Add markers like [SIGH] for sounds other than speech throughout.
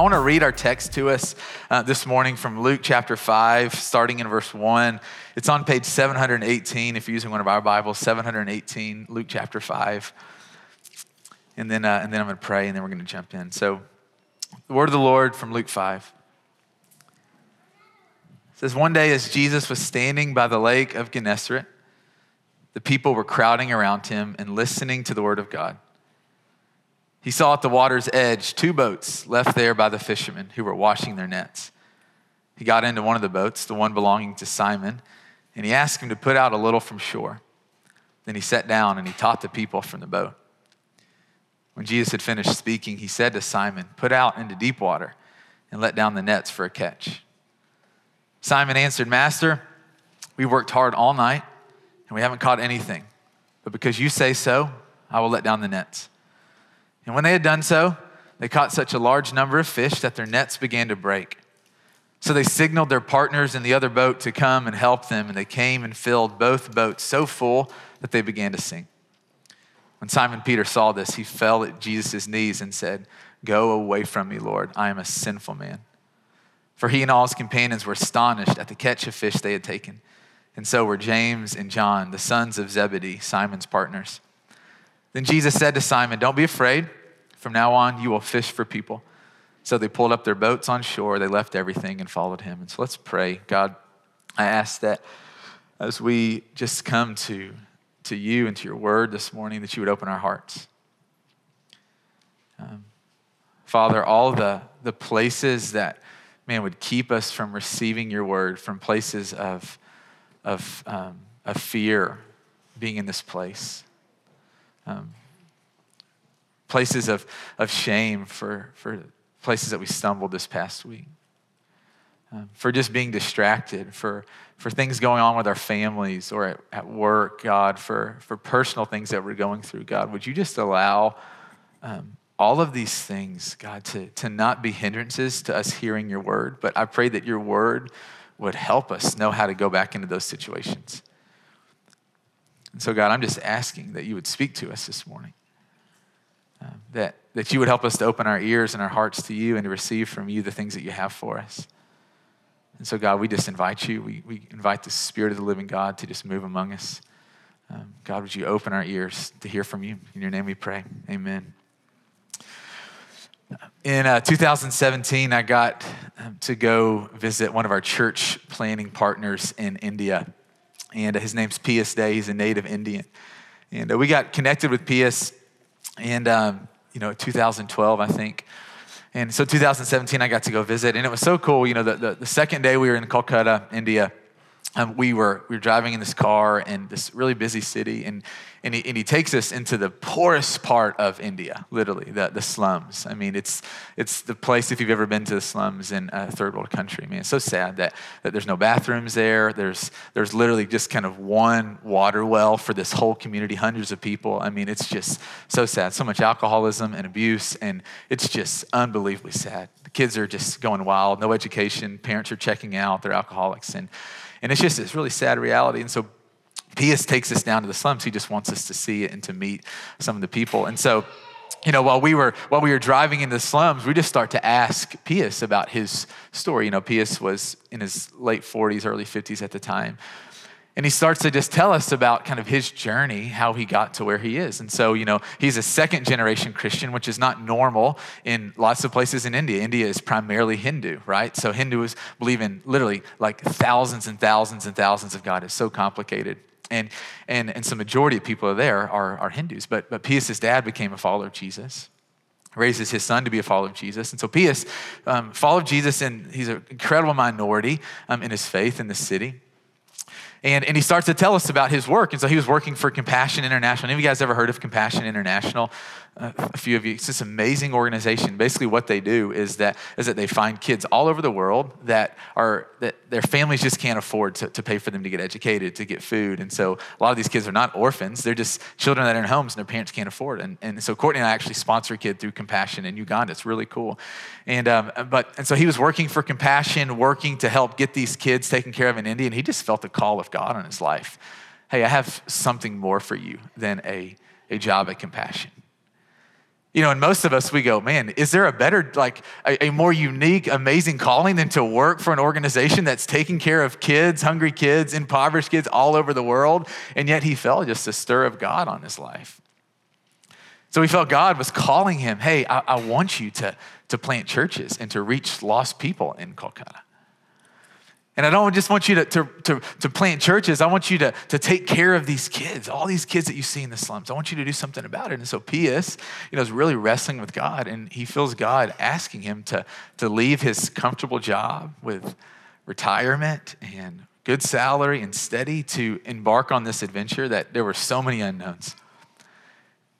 I want to read our text to us uh, this morning from Luke chapter 5, starting in verse 1. It's on page 718 if you're using one of our Bibles, 718, Luke chapter 5. And then, uh, and then I'm going to pray, and then we're going to jump in. So, the word of the Lord from Luke 5. It says, One day as Jesus was standing by the lake of Gennesaret, the people were crowding around him and listening to the word of God. He saw at the water's edge two boats left there by the fishermen who were washing their nets. He got into one of the boats, the one belonging to Simon, and he asked him to put out a little from shore. Then he sat down and he taught the people from the boat. When Jesus had finished speaking, he said to Simon, Put out into deep water and let down the nets for a catch. Simon answered, Master, we worked hard all night and we haven't caught anything. But because you say so, I will let down the nets. And when they had done so, they caught such a large number of fish that their nets began to break. So they signaled their partners in the other boat to come and help them, and they came and filled both boats so full that they began to sink. When Simon Peter saw this, he fell at Jesus' knees and said, Go away from me, Lord. I am a sinful man. For he and all his companions were astonished at the catch of fish they had taken. And so were James and John, the sons of Zebedee, Simon's partners. Then Jesus said to Simon, Don't be afraid. From now on, you will fish for people. So they pulled up their boats on shore, they left everything and followed him. And so let's pray. God, I ask that as we just come to, to you and to your word this morning, that you would open our hearts. Um, Father, all the, the places that, man, would keep us from receiving your word, from places of, of, um, of fear being in this place um, places of, of shame for, for places that we stumbled this past week, um, for just being distracted, for, for things going on with our families or at, at work, God, for, for personal things that we're going through, God. Would you just allow um, all of these things, God, to, to not be hindrances to us hearing your word, but I pray that your word would help us know how to go back into those situations. And so, God, I'm just asking that you would speak to us this morning, uh, that, that you would help us to open our ears and our hearts to you and to receive from you the things that you have for us. And so, God, we just invite you. We, we invite the Spirit of the living God to just move among us. Um, God, would you open our ears to hear from you? In your name we pray. Amen. In uh, 2017, I got um, to go visit one of our church planting partners in India and his name's Pius Day. He's a native Indian. And uh, we got connected with P.S. and um, you know, 2012, I think. And so 2017, I got to go visit, and it was so cool. You know, the, the, the second day we were in Kolkata, India, um, we, were, we were driving in this car in this really busy city, and and he, and he takes us into the poorest part of India, literally, the, the slums. I mean, it's, it's the place, if you've ever been to the slums in a third world country, I mean, it's so sad that, that there's no bathrooms there. There's, there's literally just kind of one water well for this whole community, hundreds of people. I mean, it's just so sad. So much alcoholism and abuse, and it's just unbelievably sad. The kids are just going wild, no education, parents are checking out, they're alcoholics. And, and it's just this really sad reality. And so Pius takes us down to the slums. He just wants us to see it and to meet some of the people. And so, you know, while we were while we were driving in the slums, we just start to ask Pius about his story. You know, Pius was in his late 40s, early 50s at the time. And he starts to just tell us about kind of his journey, how he got to where he is. And so, you know, he's a second generation Christian, which is not normal in lots of places in India. India is primarily Hindu, right? So Hindus believe in literally like thousands and thousands and thousands of God. It's so complicated. And, and, and some majority of people there are, are Hindus. But, but Pius's dad became a follower of Jesus, raises his son to be a follower of Jesus. And so Pius um, followed Jesus, and he's an incredible minority um, in his faith in the city. And, and he starts to tell us about his work. And so he was working for Compassion International. Of you guys ever heard of Compassion International? A few of you. It's this amazing organization. Basically, what they do is that is that they find kids all over the world that are that their families just can't afford to, to pay for them to get educated, to get food. And so a lot of these kids are not orphans. They're just children that are in homes and their parents can't afford. And, and so Courtney and I actually sponsor a kid through Compassion in Uganda. It's really cool. And um, but and so he was working for Compassion, working to help get these kids taken care of in India, and he just felt the call of God on his life. Hey, I have something more for you than a, a job at Compassion. You know, and most of us, we go, man, is there a better, like a, a, more unique, amazing calling than to work for an organization that's taking care of kids, hungry kids, impoverished kids all over the world? And yet he felt just a stir of God on his life. So he felt God was calling him, hey, I, I want you to, to plant churches and to reach lost people in Kolkata. And I don't just want you to, to, to, to, plant churches. I want you to, to take care of these kids, all these kids that you see in the slums. I want you to do something about it. And so Pius, you know, is really wrestling with God, and he feels God asking him to, to leave his comfortable job with retirement and good salary and steady to embark on this adventure that there were so many unknowns.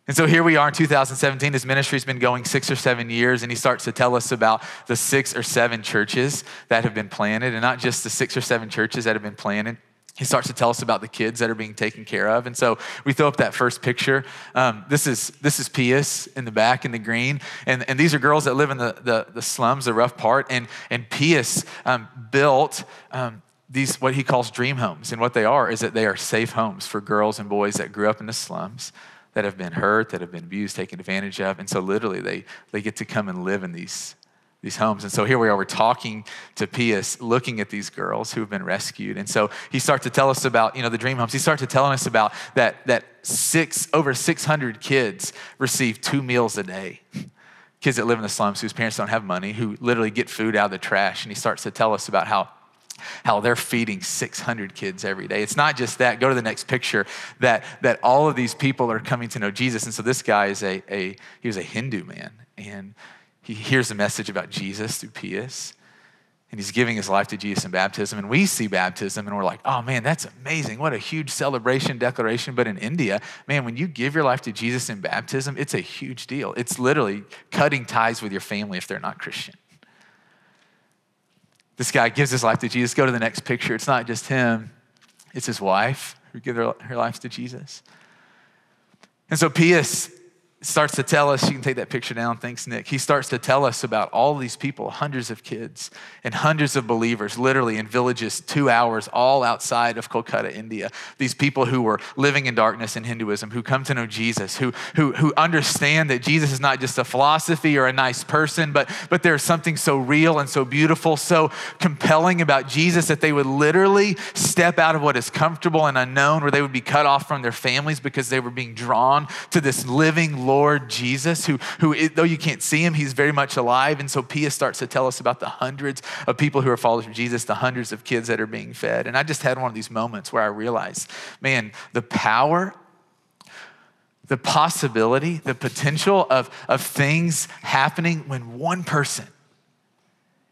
And so here we are in 2017. His ministry's been going six or seven years, and he starts to tell us about the six or seven churches that have been planted, and not just the six or seven churches that have been planted. He starts to tell us about the kids that are being taken care of. And so we throw up that first picture. Um, this, is, this is Pius in the back in the green. And, and these are girls that live in the, the, the slums, the rough part. And, and Pius um, built um, these, what he calls dream homes. And what they are is that they are safe homes for girls and boys that grew up in the slums that have been hurt, that have been abused, taken advantage of. And so literally they, they get to come and live in these, these homes. And so here we are, we're talking to Pius, looking at these girls who have been rescued. And so he starts to tell us about, you know, the dream homes. He starts to telling us about that, that six, over 600 kids receive two meals a day. Kids that live in the slums whose parents don't have money, who literally get food out of the trash. And he starts to tell us about how how they're feeding 600 kids every day. It's not just that. Go to the next picture. That that all of these people are coming to know Jesus. And so this guy is a, a he was a Hindu man, and he hears a message about Jesus through Pius. And he's giving his life to Jesus in baptism. And we see baptism and we're like, oh man, that's amazing. What a huge celebration, declaration. But in India, man, when you give your life to Jesus in baptism, it's a huge deal. It's literally cutting ties with your family if they're not Christian. This guy gives his life to Jesus. Go to the next picture. It's not just him, it's his wife who gives her, her life to Jesus. And so Pius starts to tell us, you can take that picture down, thanks, Nick. He starts to tell us about all these people, hundreds of kids and hundreds of believers, literally in villages two hours, all outside of Kolkata, India. These people who were living in darkness in Hinduism, who come to know Jesus, who, who, who understand that Jesus is not just a philosophy or a nice person, but, but there's something so real and so beautiful, so compelling about Jesus that they would literally step out of what is comfortable and unknown, where they would be cut off from their families because they were being drawn to this living Lord Jesus, who, who though you can't see him, he's very much alive. And so Pius starts to tell us about the hundreds of people who are followers of Jesus, the hundreds of kids that are being fed. And I just had one of these moments where I realized, man, the power the possibility, the potential of, of things happening when one person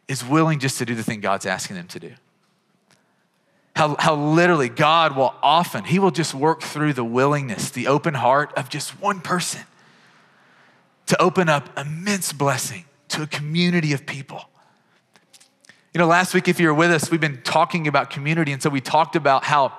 is willing just to do the thing God's asking them to do. How, how literally God will often, He will just work through the willingness, the open heart of just one person to open up immense blessing to a community of people. You know, last week, if you were with us, we've been talking about community. And so we talked about how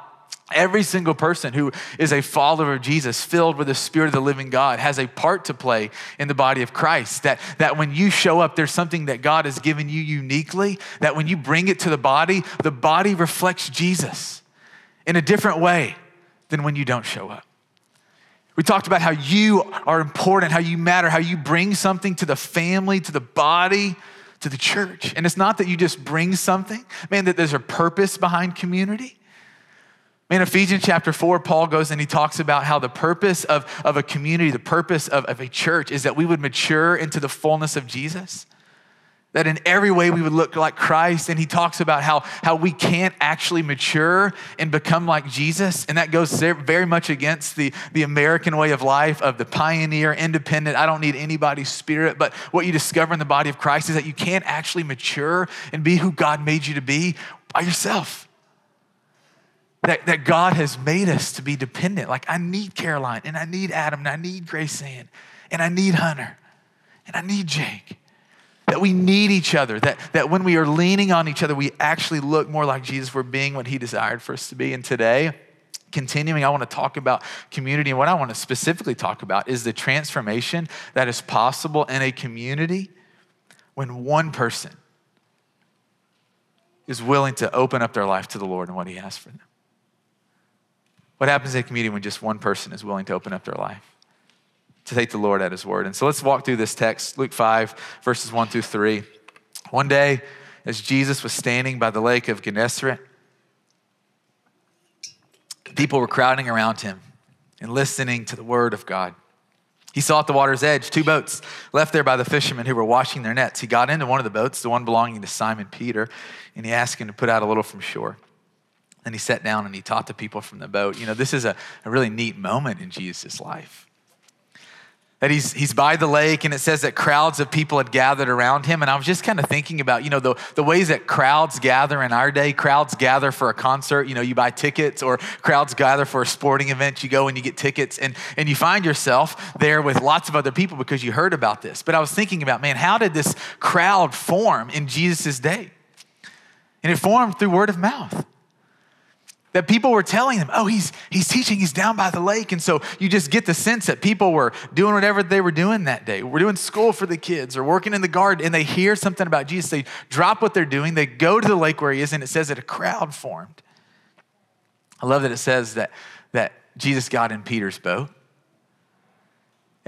every single person who is a follower of Jesus, filled with the Spirit of the living God, has a part to play in the body of Christ. That, that when you show up, there's something that God has given you uniquely, that when you bring it to the body, the body reflects Jesus in a different way than when you don't show up. We talked about how you are important, how you matter, how you bring something to the family, to the body, to the church. And it's not that you just bring something, man, that there's a purpose behind community. Man, Ephesians chapter 4, Paul goes and he talks about how the purpose of, of a community, the purpose of, of a church is that we would mature into the fullness of Jesus that in every way we would look like Christ. And he talks about how, how we can't actually mature and become like Jesus. And that goes very much against the, the American way of life of the pioneer, independent, I don't need anybody's spirit. But what you discover in the body of Christ is that you can't actually mature and be who God made you to be by yourself. That, that God has made us to be dependent. Like, I need Caroline, and I need Adam, and I need Grace Ann, and I need Hunter, and I need Jake that we need each other, that, that when we are leaning on each other, we actually look more like Jesus. We're being what he desired for us to be. And today, continuing, I want to talk about community. And what I want to specifically talk about is the transformation that is possible in a community when one person is willing to open up their life to the Lord and what he has for them. What happens in a community when just one person is willing to open up their life to take the Lord at his word. And so let's walk through this text, Luke 5, verses 1 through 3. One day, as Jesus was standing by the lake of Gennesaret, people were crowding around him and listening to the word of God. He saw at the water's edge two boats left there by the fishermen who were washing their nets. He got into one of the boats, the one belonging to Simon Peter, and he asked him to put out a little from shore. Then he sat down and he taught the people from the boat. You know, this is a, a really neat moment in Jesus' life that he's, he's by the lake and it says that crowds of people had gathered around him. And i was just kind of thinking about you know the, the ways that crowds gather in our day. Crowds gather for a concert you know you buy tickets or crowds gather for a sporting event. You go and you get tickets and, and you find yourself there with lots of other people because you heard about this. But i was thinking about man how did this crowd form in jesus' day? And it formed through word of mouth that people were telling them, oh, he's, he's teaching, he's down by the lake. And so you just get the sense that people were doing whatever they were doing that day. We're doing school for the kids or working in the garden, and they hear something about Jesus. They drop what they're doing, they go to the lake where he is, and it says that a crowd formed. I love that it says that, that Jesus got in Peter's boat.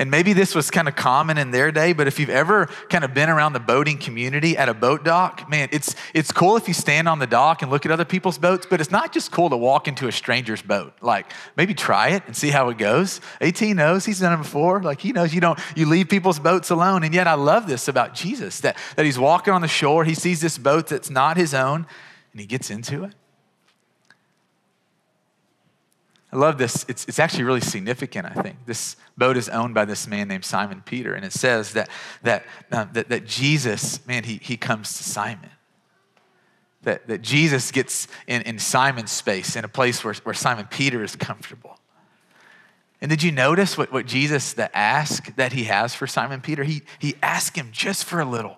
And maybe this was kind of common in their day, but if you've ever kind of been around the boating community at a boat dock, man, it's, it's cool if you stand on the dock and look at other people's boats, but it's not just cool to walk into a stranger's boat. Like, maybe try it and see how it goes. AT knows, he's done it before. Like, he knows you don't, you leave people's boats alone. And yet, I love this about Jesus that, that he's walking on the shore, he sees this boat that's not his own, and he gets into it. I love this. It's, it's actually really significant, I think. This boat is owned by this man named Simon Peter. And it says that, that, uh, that, that Jesus, man, he, he comes to Simon. That, that Jesus gets in, in Simon's space, in a place where, where Simon Peter is comfortable. And did you notice what, what Jesus, the ask that he has for Simon Peter? He, he asked him just for a little.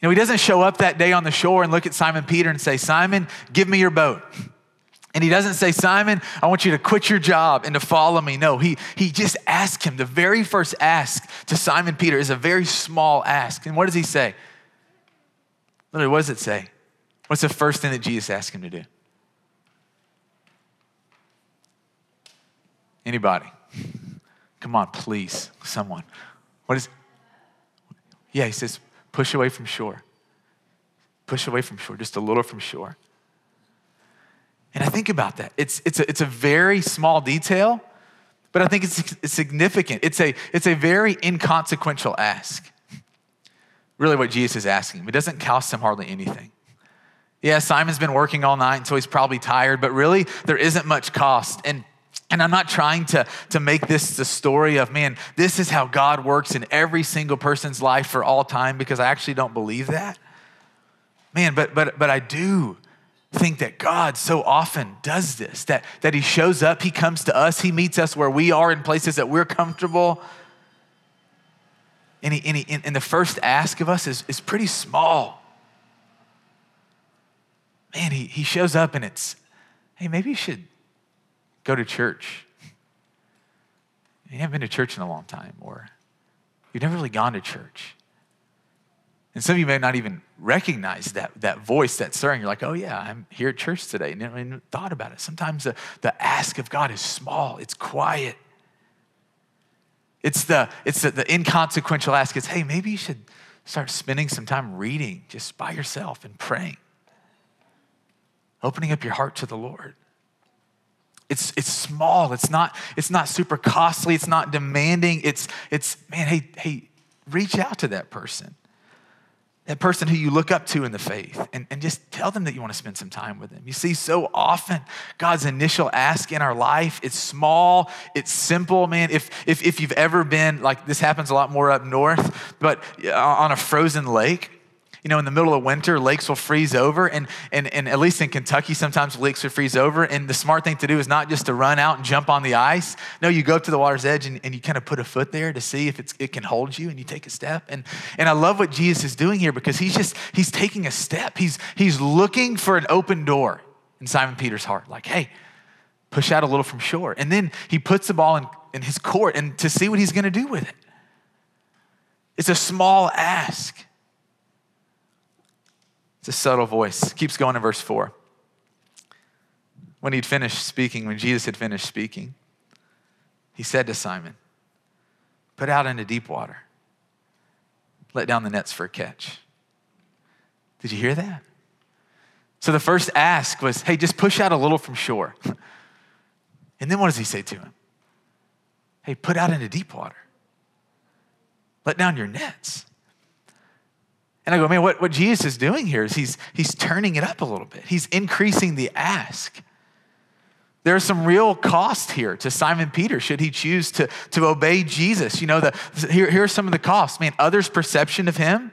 You know, he doesn't show up that day on the shore and look at Simon Peter and say, Simon, give me your boat. [LAUGHS] And he doesn't say, Simon, I want you to quit your job and to follow me. No, he, he just asked him. The very first ask to Simon Peter is a very small ask. And what does he say? Literally, what does it say? What's the first thing that Jesus asked him to do? Anybody? [LAUGHS] Come on, please, someone. What is? Yeah, he says, push away from shore. Push away from shore, just a little from shore. And I think about that. It's, it's, a, it's a very small detail, but I think it's, significant. It's a, it's a very inconsequential ask. Really, what Jesus is asking. It doesn't cost him hardly anything. Yeah, Simon's been working all night, so he's probably tired, but really, there isn't much cost. And and I'm not trying to, to make this the story of, man, this is how God works in every single person's life for all time, because I actually don't believe that. Man, but but but I do think that God so often does this, that, that He shows up, He comes to us, He meets us where we are in places that we're comfortable. And, he, and, he, and the first ask of us is, is pretty small. Man, he, he shows up and it's, hey, maybe you should go to church. You haven't been to church in a long time, or you've never really gone to church. And some of you may not even recognize that, that voice, that stirring. You're like, oh, yeah, I'm here at church today. And never even thought about it. Sometimes the, the ask of God is small, it's quiet. It's the, it's the, the inconsequential ask. It's, hey, maybe you should start spending some time reading just by yourself and praying, opening up your heart to the Lord. It's, it's small. It's not, it's not super costly. It's not demanding. It's, it's man, hey, hey, reach out to that person that person who you look up to in the faith and, and just tell them that you want to spend some time with them. You see, so often God's initial ask in our life, it's small, it's simple, man. If, if, if you've ever been, like this happens a lot more up north, but uh, on a frozen lake, you know, in the middle of winter, lakes will freeze over, and, and, and at least in Kentucky, sometimes lakes will freeze over. And the smart thing to do is not just to run out and jump on the ice. No, you go up to the water's edge and, and you kind of put a foot there to see if it can hold you, and you take a step. And, and I love what Jesus is doing here because he's just, he's taking a step. He's, he's looking for an open door in Simon Peter's heart, like, hey, push out a little from shore. And then he puts the ball in, in his court and to see what he's going to do with it. It's a small ask. It's a subtle voice. Keeps going in verse 4. When he'd finished speaking, when Jesus had finished speaking, he said to Simon, Put out into deep water, let down the nets for a catch. Did you hear that? So the first ask was, Hey, just push out a little from shore. [LAUGHS] And then what does he say to him? Hey, put out into deep water, let down your nets. And I go, man, what, what Jesus is doing here is he's, he's turning it up a little bit. He's increasing the ask. There's some real cost here to Simon Peter should he choose to, to obey Jesus. You know, the, here, here are some of the costs. Man, others' perception of him.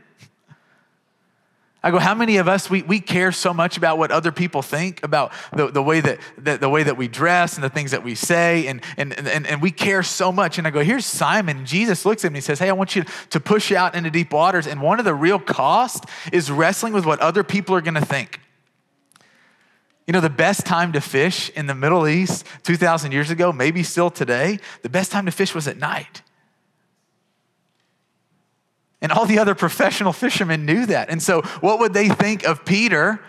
I go, how many of us, we, we care so much about what other people think, about the, the, way that, the, the way that we dress and the things that we say, and, and, and, and we care so much. And I go, here's Simon. Jesus looks at me and says, hey, I want you to push out into deep waters. And one of the real costs is wrestling with what other people are going to think. You know, the best time to fish in the Middle East 2,000 years ago, maybe still today, the best time to fish was at night. And all the other professional fishermen knew that. And so, what would they think of Peter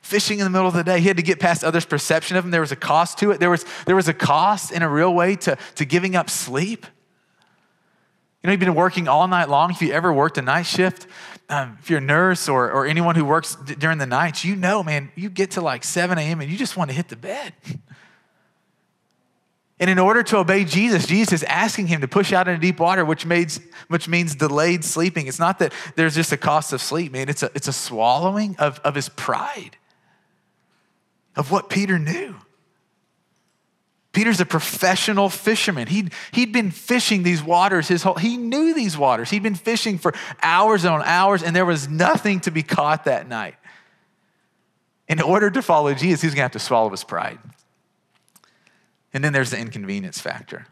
fishing in the middle of the day? He had to get past others' perception of him. There was a cost to it. There was, there was a cost in a real way to, to giving up sleep. You know, you've been working all night long. If you ever worked a night shift, um, if you're a nurse or, or anyone who works d- during the nights, you know, man, you get to like 7 a.m. and you just want to hit the bed. [LAUGHS] And in order to obey Jesus, Jesus is asking him to push out into deep water, which means, which means delayed sleeping. It's not that there's just a cost of sleep, man. It's a, it's a swallowing of, of his pride, of what Peter knew. Peter's a professional fisherman. He'd, he'd been fishing these waters his whole, he knew these waters. He'd been fishing for hours on hours, and there was nothing to be caught that night. In order to follow Jesus, he's gonna have to swallow his pride. And then there's the inconvenience factor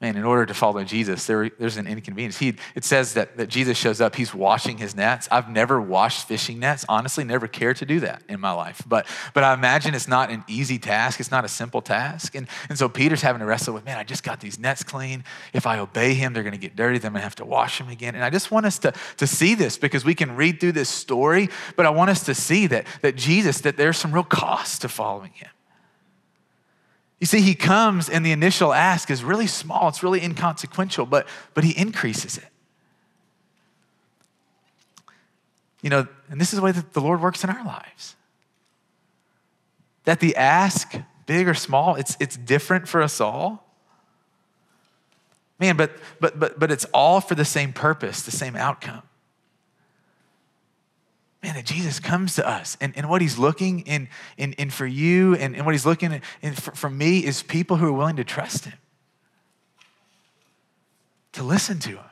man, in order to follow Jesus, there, there's an inconvenience. He, it says that, that Jesus shows up, he's washing his nets. I've never washed fishing nets, honestly, never cared to do that in my life. But, but I imagine it's not an easy task, it's not a simple task. And, and so Peter's having to wrestle with, man, I just got these nets clean. If I obey him, they're going to get dirty, then I'm going to have to wash them again. And I just want us to, to see this because we can read through this story, but I want us to see that, that Jesus, that there's some real cost to following him. You see, he comes and the initial ask is really small, it's really inconsequential, but, but he increases it. You know, and this is the way that the Lord works in our lives. That the ask, big or small, it's, it's different for us all. Man, but, but, but, but it's all for the same purpose, the same outcome man, that Jesus comes to us and, and what he's looking in, in, in for you and, and what he's looking in for, for me is people who are willing to trust him, to listen to him.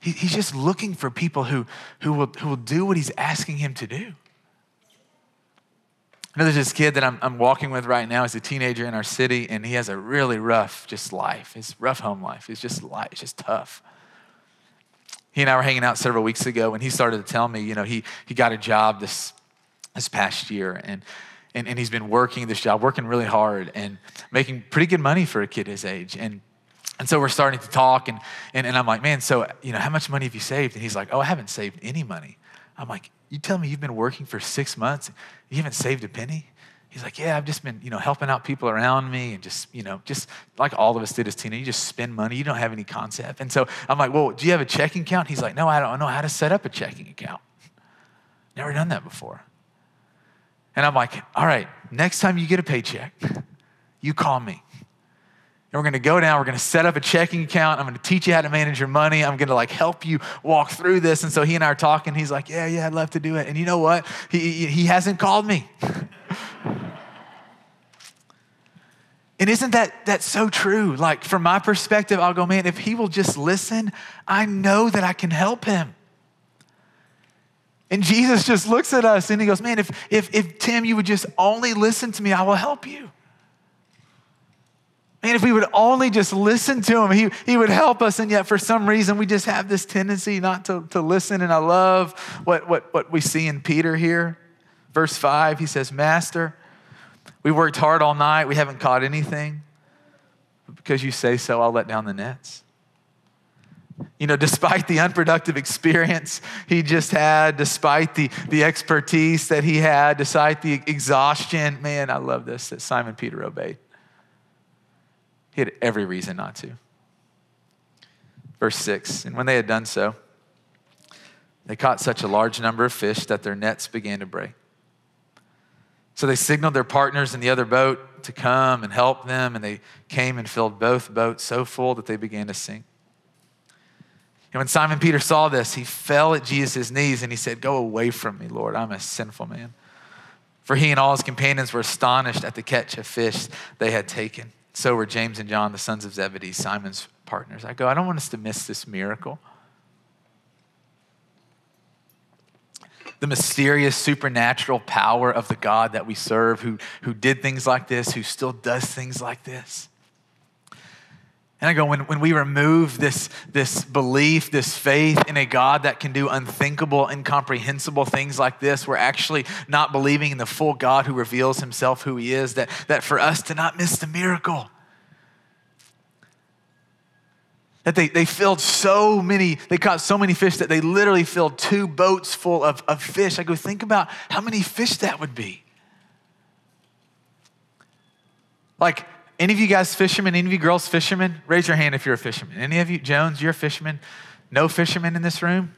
He, he's just looking for people who, who, will, who will do what he's asking him to do. I know there's this kid that I'm, I'm walking with right now. He's a teenager in our city, and he has a really rough just life. His rough home life. It's just life. It's just tough he and I were hanging out several weeks ago, and he started to tell me, you know, he, he got a job this, this past year, and, and, and he's been working this job, working really hard, and making pretty good money for a kid his age. And, and so we're starting to talk, and, and, and I'm like, man, so, you know, how much money have you saved? And he's like, oh, I haven't saved any money. I'm like, you tell me you've been working for six months, you haven't saved a penny? He's like, yeah, I've just been, you know, helping out people around me and just, you know, just like all of us did as teenagers, you just spend money. You don't have any concept. And so I'm like, well, do you have a checking account? He's like, no, I don't know how to set up a checking account. [LAUGHS] Never done that before. And I'm like, all right, next time you get a paycheck, you call me. And we're gonna go down, we're gonna set up a checking account. I'm gonna teach you how to manage your money. I'm gonna like help you walk through this. And so he and I are talking. He's like, yeah, yeah, I'd love to do it. And you know what? He, he hasn't called me. [LAUGHS] And isn't that that so true? Like from my perspective, I'll go, man, if he will just listen, I know that I can help him. And Jesus just looks at us and he goes, Man, if, if, if Tim, you would just only listen to me, I will help you. Man, if we would only just listen to him, he, he would help us. And yet, for some reason, we just have this tendency not to, to listen. And I love what, what, what we see in Peter here. Verse 5, he says, Master, we worked hard all night. We haven't caught anything. But because you say so, I'll let down the nets. You know, despite the unproductive experience he just had, despite the, the expertise that he had, despite the exhaustion, man, I love this that Simon Peter obeyed. He had every reason not to. Verse 6 And when they had done so, they caught such a large number of fish that their nets began to break. So they signaled their partners in the other boat to come and help them, and they came and filled both boats so full that they began to sink. And when Simon Peter saw this, he fell at Jesus' knees and he said, Go away from me, Lord. I'm a sinful man. For he and all his companions were astonished at the catch of fish they had taken. So were James and John, the sons of Zebedee, Simon's partners. I go, I don't want us to miss this miracle. The mysterious supernatural power of the God that we serve, who, who did things like this, who still does things like this. And I go, when, when we remove this, this belief, this faith in a God that can do unthinkable, incomprehensible things like this, we're actually not believing in the full God who reveals himself who he is, that, that for us to not miss the miracle, that they, they filled so many, they caught so many fish that they literally filled two boats full of, of fish. I go, think about how many fish that would be. Like, any of you guys fishermen, any of you girls fishermen? Raise your hand if you're a fisherman. Any of you, Jones, you're a fisherman? No fishermen in this room?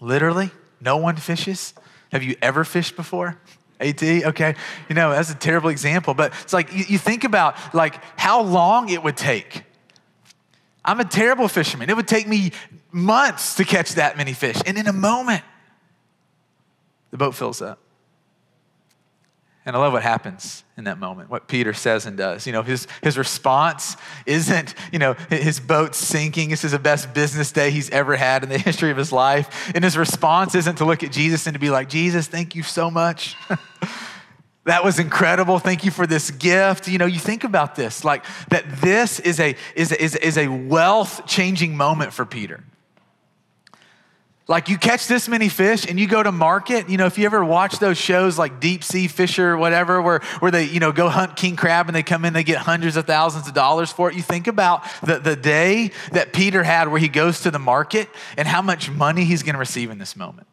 Literally? No one fishes? Have you ever fished before? AT, okay. You know, that's a terrible example, but it's like you, you think about like how long it would take I'm a terrible fisherman. It would take me months to catch that many fish. And in a moment, the boat fills up. And I love what happens in that moment, what Peter says and does. You know, his, his response isn't, you know, his boat sinking. This is the best business day he's ever had in the [LAUGHS] history of his life. And his response isn't to look at Jesus and to be like, Jesus, thank you so much. [LAUGHS] That was incredible. Thank you for this gift. You know, you think about this, like that this is a, is a, is, is a wealth changing moment for Peter. Like you catch this many fish and you go to market. You know, if you ever watch those shows like Deep Sea Fisher whatever, where, where they, you know, go hunt king crab and they come in, they get hundreds of thousands of dollars for it. You think about the, the day that Peter had where he goes to the market and how much money he's going to receive in this moment.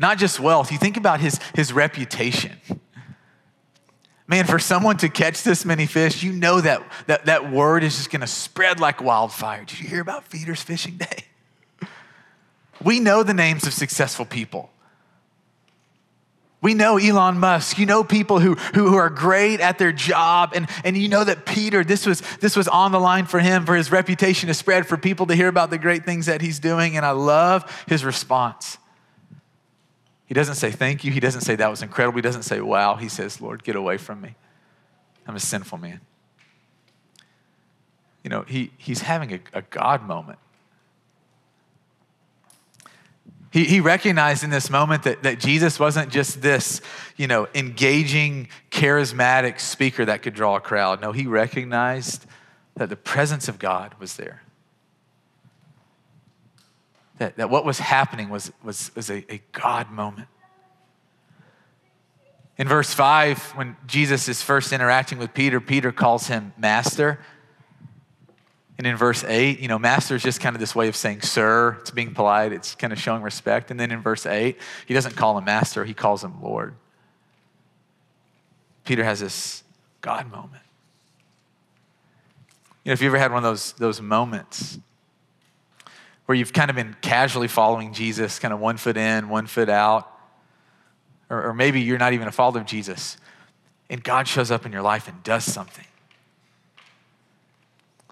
Not just wealth, you think about his, his reputation Man, for someone to catch this many fish, you know that that, that word is just going to spread like wildfire. Did you hear about Peter's Fishing Day? [LAUGHS] We know the names of successful people. We know Elon Musk. You know people who, who, who, are great at their job. And, and you know that Peter, this was, this was on the line for him, for his reputation to spread, for people to hear about the great things that he's doing. And I love his response. He doesn't say thank you. He doesn't say that was incredible. He doesn't say wow. He says, Lord, get away from me. I'm a sinful man. You know, he, he's having a, a God moment. He, he recognized in this moment that, that Jesus wasn't just this, you know, engaging, charismatic speaker that could draw a crowd. No, he recognized that the presence of God was there that, that what was happening was, was, was a, a God moment. In verse 5, when Jesus is first interacting with Peter, Peter calls him master. And in verse 8, you know, master is just kind of this way of saying sir. It's being polite, it's kind of showing respect. And then in verse 8, he doesn't call him master, he calls him Lord. Peter has this God moment. You know, if you ever had one of those, those moments where you've kind of been casually following Jesus, kind of one foot in, one foot out. Or, or, maybe you're not even a follower of Jesus, and God shows up in your life and does something.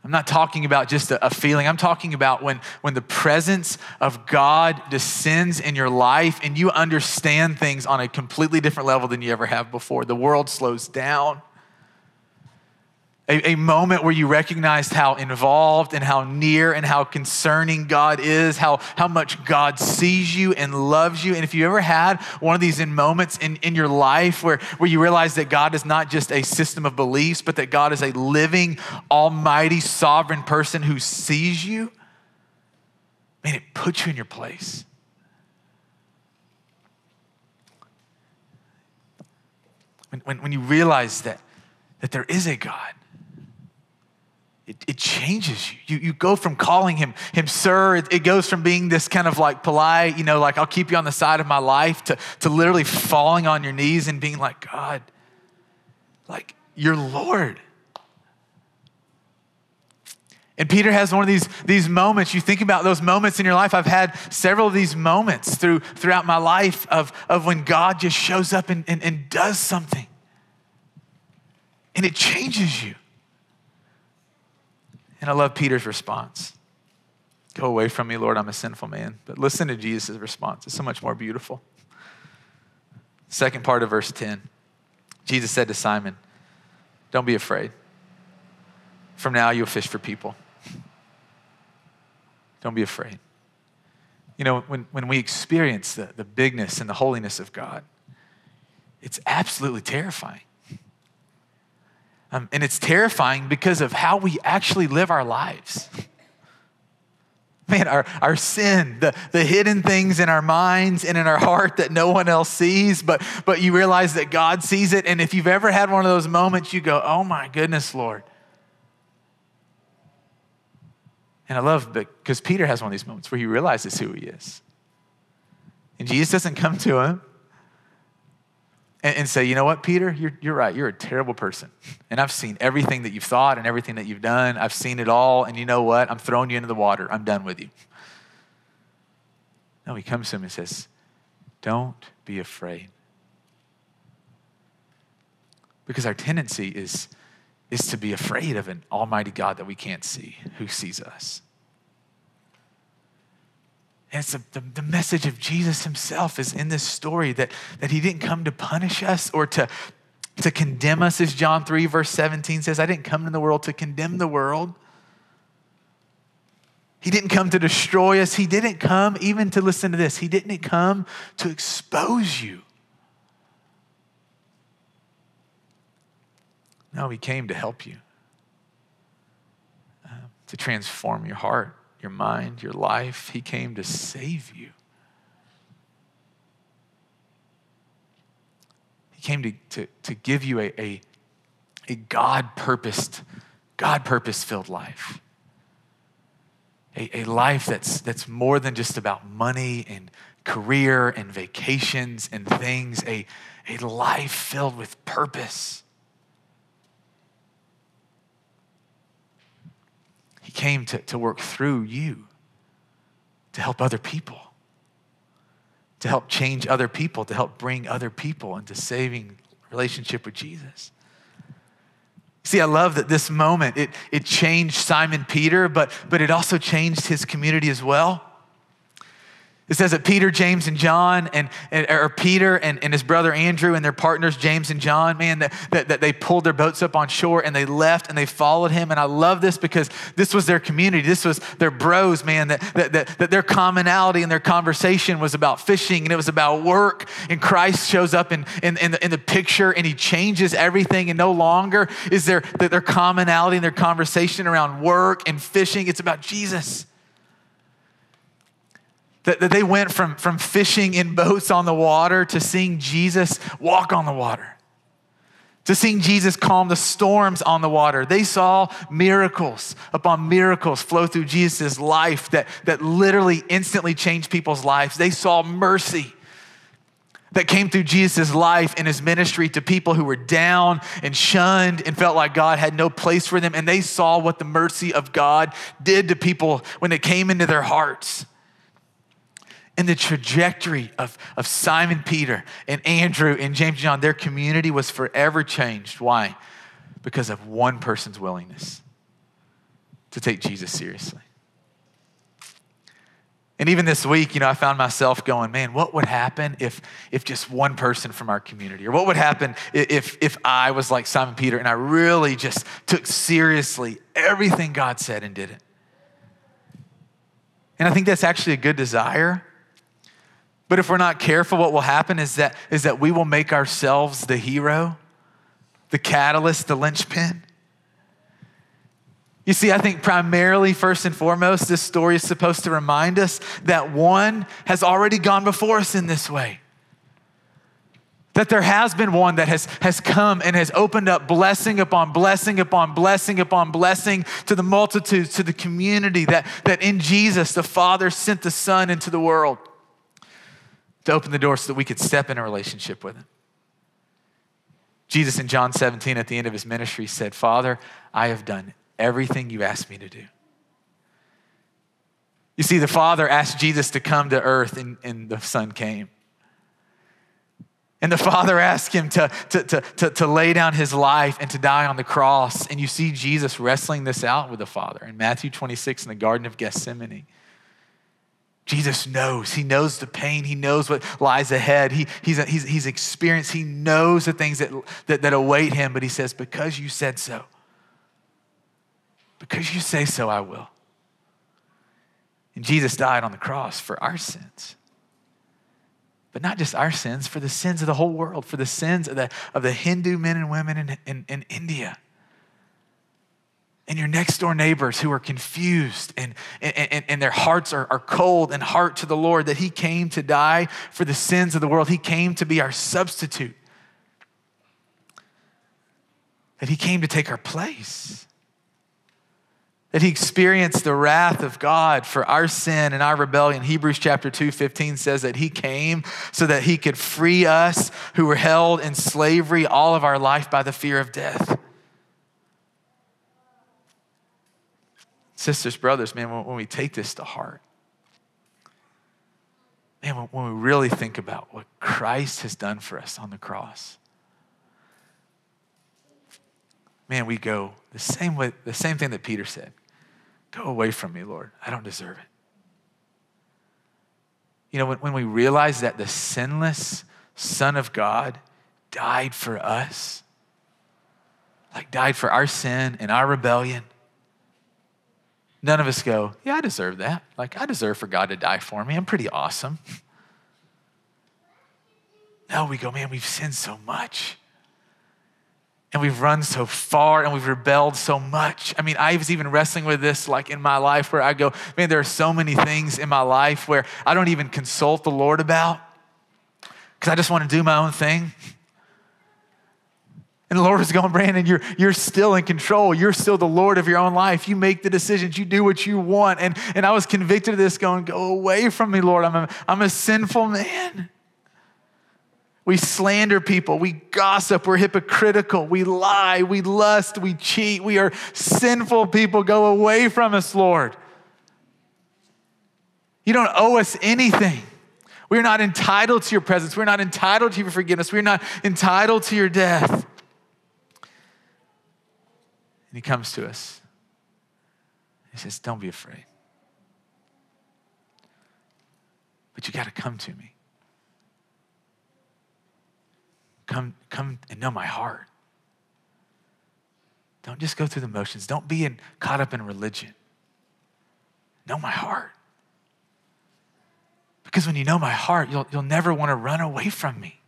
I'm not talking about just a, a feeling. I'm talking about when, when the presence of God descends in your life and you understand things on a completely different level than you ever have before. The world slows down a, a moment where you recognized how involved and how near and how concerning God is, how, how much God sees you and loves you. And if you ever had one of these in moments in, in your life where, where you realize that God is not just a system of beliefs, but that God is a living, almighty, sovereign person who sees you, man, it puts you in your place. When, when, when you realize that, that there is a God it, it changes you. you. You go from calling him, him sir, it, it goes from being this kind of like polite, you know, like I'll keep you on the side of my life to, to literally falling on your knees and being like, God, like you're Lord. And Peter has one of these, these moments. You think about those moments in your life. I've had several of these moments through, throughout my life of, of when God just shows up and, and, and does something. And it changes you. And I love Peter's response Go away from me, Lord, I'm a sinful man. But listen to Jesus' response, it's so much more beautiful. Second part of verse 10 Jesus said to Simon, Don't be afraid. From now, you'll fish for people. Don't be afraid. You know, when, when we experience the, the bigness and the holiness of God, it's absolutely terrifying. Um, and it's terrifying because of how we actually live our lives. Man, our, our sin, the, the hidden things in our minds and in our heart that no one else sees, but, but you realize that God sees it. And if you've ever had one of those moments, you go, oh my goodness, Lord. And I love because Peter has one of these moments where he realizes who he is. And Jesus doesn't come to him and, and say, you know what, Peter, you're, you're right. You're a terrible person. And I've seen everything that you've thought and everything that you've done. I've seen it all. And you know what? I'm throwing you into the water. I'm done with you. No, he comes to him and says, don't be afraid. Because our tendency is, is to be afraid of an almighty God that we can't see, who sees us. And it's a, the, the message of Jesus himself is in this story that, that he didn't come to punish us or to, to condemn us, as John 3, verse 17 says. I didn't come in the world to condemn the world. He didn't come to destroy us. He didn't come even to listen to this. He didn't come to expose you. No, he came to help you, uh, to transform your heart your mind, your life. He came to save you. He came to, to, to give you a, a, a God purposed, God purpose filled life. A, a life that's, that's more than just about money and career and vacations and things, a, a life filled with purpose. He came to, to work through you to help other people, to help change other people, to help bring other people into saving relationship with Jesus. See, I love that this moment, it, it changed Simon Peter, but, but it also changed his community as well. It says that Peter, James, and John, and, or Peter and, and his brother Andrew and their partners, James and John, man, that, that, that, they pulled their boats up on shore and they left and they followed him. And I love this because this was their community. This was their bros, man, that, that, that, that their commonality and their conversation was about fishing and it was about work. And Christ shows up in, in, in, the, in the picture and he changes everything. And no longer is there their commonality and their conversation around work and fishing. It's about Jesus. That, that they went from, from fishing in boats on the water to seeing Jesus walk on the water, to seeing Jesus calm the storms on the water. They saw miracles upon miracles flow through Jesus' life that, that literally instantly changed people's lives. They saw mercy that came through Jesus' life and his ministry to people who were down and shunned and felt like God had no place for them. And they saw what the mercy of God did to people when it came into their hearts. And the trajectory of, of Simon Peter and Andrew and James and John, their community was forever changed. Why? Because of one person's willingness to take Jesus seriously. And even this week, you know, I found myself going, man, what would happen if, if just one person from our community, or what would happen if, if I was like Simon Peter and I really just took seriously everything God said and did it? And I think that's actually a good desire. But if we're not careful, what will happen is that, is that we will make ourselves the hero, the catalyst, the linchpin. You see, I think primarily, first and foremost, this story is supposed to remind us that one has already gone before us in this way. That there has been one that has, has come and has opened up blessing upon blessing upon blessing upon blessing to the multitudes, to the community, that, that in Jesus, the Father sent the Son into the world to open the door so that we could step in a relationship with Him. Jesus in John 17 at the end of his ministry said, Father, I have done everything you asked me to do. You see, the Father asked Jesus to come to earth, and, and the Son came. And the Father asked him to, to, to, to, to lay down his life and to die on the cross. And you see Jesus wrestling this out with the Father in Matthew 26 in the Garden of Gethsemane. Jesus knows. He knows the pain. He knows what lies ahead. He, he's, he's, he's experienced, he knows the things that, that, that await him. But he says, Because you said so, because you say so, I will. And Jesus died on the cross for our sins. But not just our sins, for the sins of the whole world, for the sins of the, of the Hindu men and women in, in, in India and your next door neighbors who are confused and, and, and their hearts are, are cold and heart to the Lord, that He came to die for the sins of the world. He came to be our substitute, that He came to take our place. That he experienced the wrath of God for our sin and our rebellion. Hebrews chapter 2, 15 says that he came so that he could free us who were held in slavery all of our life by the fear of death. Sisters, brothers, man, when we take this to heart, man, when we really think about what Christ has done for us on the cross, man, we go the same way, the same thing that Peter said. Go away from me, Lord. I don't deserve it. You know, when, when we realize that the sinless Son of God died for us, like died for our sin and our rebellion, None of us go, Yeah, I deserve that. Like, I deserve for God to die for me. I'm pretty awesome. [LAUGHS] No, we go, Man, we've sinned so much. And we've run so far and we've rebelled so much. I mean, I was even wrestling with this like in my life where I go, Man, there are so many things in my life where I don't even consult the Lord about because I just want to do my own thing. And the Lord is going, Brandon, you're, you're still in control. You're still the Lord of your own life. You make the decisions. You do what you want. And, and I was convicted of this, going, Go away from me, Lord. I'm a, I'm a sinful man. We slander people. We gossip. We're hypocritical. We lie. We lust. We cheat. We are sinful people. Go away from us, Lord. You don't owe us anything. We're not entitled to your presence. We're not entitled to your forgiveness. We're not entitled to your death. And he comes to us. He says, Don't be afraid. But you got to come to me. Come, come and know my heart. Don't just go through the motions. Don't be in, caught up in religion. Know my heart. Because when you know my heart, you'll, you'll never want to run away from me.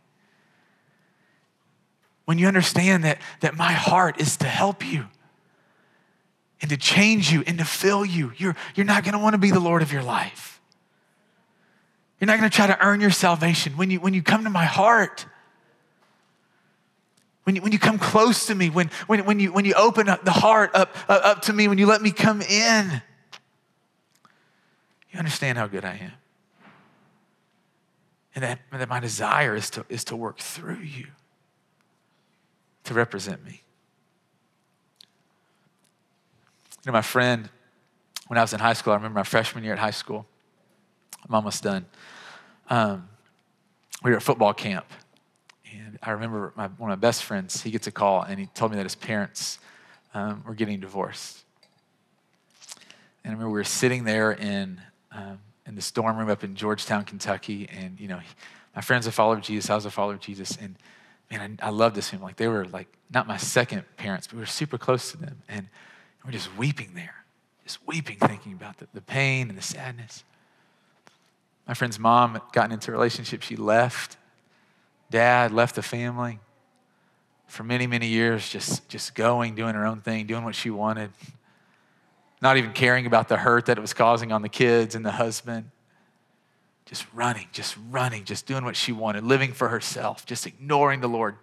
When you understand that, that my heart is to help you, and to change you and to fill you. You're, you're not going to want to be the Lord of your life. You're not going to try to earn your salvation. When you, when you come to my heart, when you, when you come close to me, when, when, when, you, when you open up the heart up, up to me, when you let me come in, you understand how good I am. And that, that my desire is to, is to work through you to represent me. You know, my friend, when I was in high school, I remember my freshman year at high school, I'm almost done. Um, we were at football camp. And I remember my, one of my best friends, he gets a call and he told me that his parents um, were getting divorced. And I remember we were sitting there in, um, in the dorm room up in Georgetown, Kentucky. And, you know, he, my friend's a follower of Jesus. I was a follower of Jesus. And, man, I, I loved this family. Like, they were like, not my second parents, but we were super close to them. And we're just weeping there, just weeping, thinking about the, the pain and the sadness. My friend's mom had gotten into a relationship. She left. Dad left the family for many, many years, just, just going, doing her own thing, doing what she wanted, not even caring about the hurt that it was causing on the kids and the husband. Just running, just running, just doing what she wanted, living for herself, just ignoring the Lord,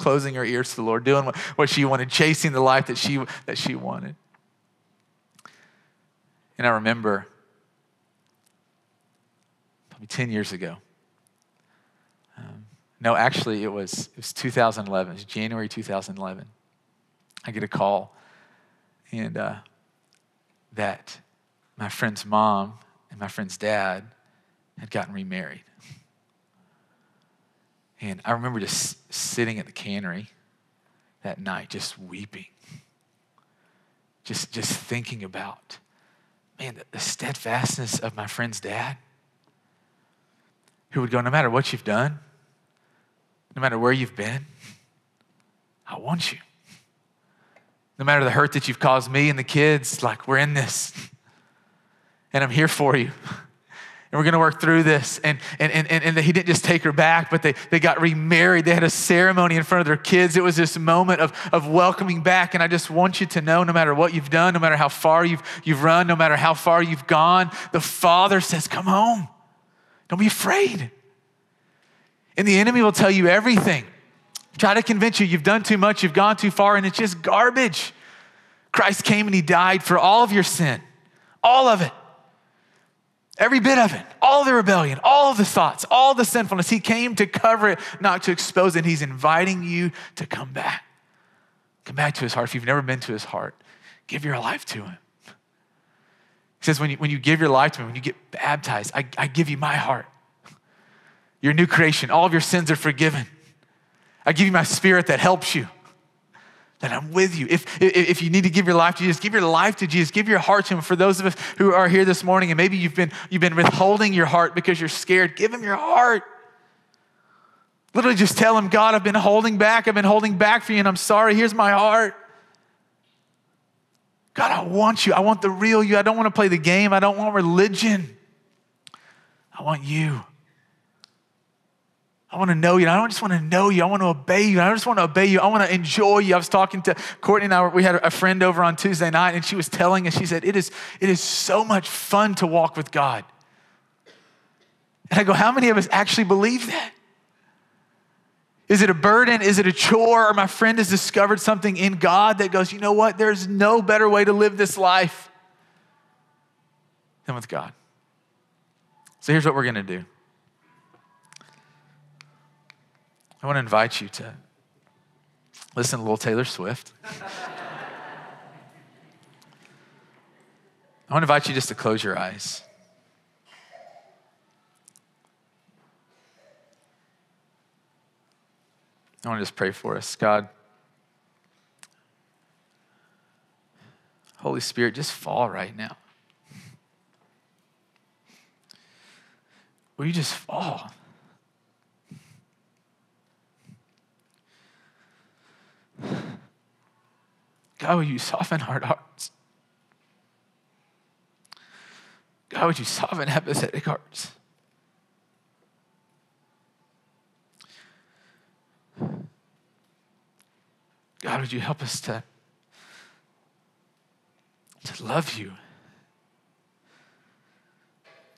closing her ears to the Lord, doing what, she wanted, chasing the life that she, that she wanted. And I remember probably 10 years ago. Um, no, actually, it was, it was 2011. It was January 2011. I get a call, and uh, that my friend's mom and my friend's dad had gotten remarried. [LAUGHS] And I remember just sitting at the cannery that night, just weeping, just, just thinking about, man, the, the steadfastness of my friend's dad, who would go, no matter what you've done, no matter where you've been, I want you. No matter the hurt that you've caused me and the kids, like we're in this. And I'm here for you. And we're going to work through this. And, and, and, and he didn't just take her back, but they, they got remarried. They had a ceremony in front of their kids. It was this moment of, of welcoming back. And I just want you to know no matter what you've done, no matter how far you've, you've run, no matter how far you've gone, the Father says, Come home. Don't be afraid. And the enemy will tell you everything. Try to convince you you've done too much, you've gone too far, and it's just garbage. Christ came and he died for all of your sin, all of it. Every bit of it, all the rebellion, all the thoughts, all the sinfulness. He came to cover it, not to expose it. He's inviting you to come back. Come back to his heart. If you've never been to his heart, give your life to him. He says, when you, when you give your life to him, when you get baptized, I, I give you my heart. Your new creation, all of your sins are forgiven. I give you my spirit that helps you that I'm with you. If, if you need to give your life to Jesus, give your life to Jesus. Give your heart to Him. For those of us who are here this morning and maybe you've been, you've been withholding your heart because you're scared, give Him your heart. Literally just tell Him, God, I've been holding back. I've been holding back for you and I'm sorry. Here's my heart. God, I want you. I want the real you. I don't want to play the game. I don't want religion. I want you. I want to know you. I don't just want to know you. I want to obey you. I just want to obey you. I want to enjoy you. I was talking to Courtney and I. We had a friend over on Tuesday night, and she was telling us. She said, "It is it is so much fun to walk with God." And I go, "How many of us actually believe that? Is it a burden? Is it a chore? Or my friend has discovered something in God that goes, you know what? There's no better way to live this life than with God." So here's what we're going to do. I want to invite you to listen to little Taylor Swift. I want to invite you just to close your eyes. I want to just pray for us. God, Holy Spirit, just fall right now. Will you just fall? God, would you soften hard hearts? God, would you soften apathetic hearts? God, would you help us to, to love you,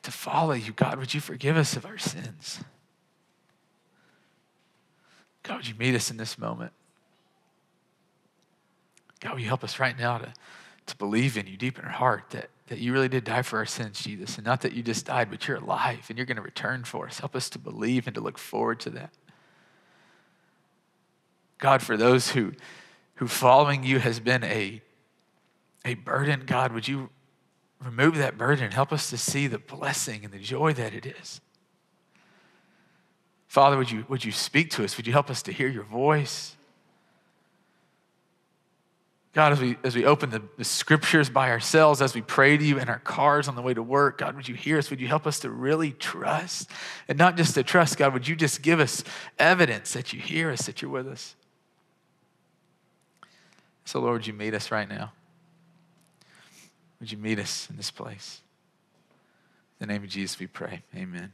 to follow you? God, would you forgive us of our sins? God, would you meet us in this moment? God, will you help us right now to, to believe in you deep in our heart that, that you really did die for our sins, Jesus, and not that you just died, but you're alive and you're going to return for us. Help us to believe and to look forward to that. God, for those who, who following you has been a, a burden, God, would you remove that burden and help us to see the blessing and the joy that it is? Father, would you, would you speak to us? Would you help us to hear your voice? God, as we, as we open the, the scriptures by ourselves, as we pray to you in our cars on the way to work, God, would you hear us? Would you help us to really trust? And not just to trust, God, would you just give us evidence that you hear us, that you're with us? So, Lord, you meet us right now? Would you meet us in this place? In the name of Jesus, we pray. Amen.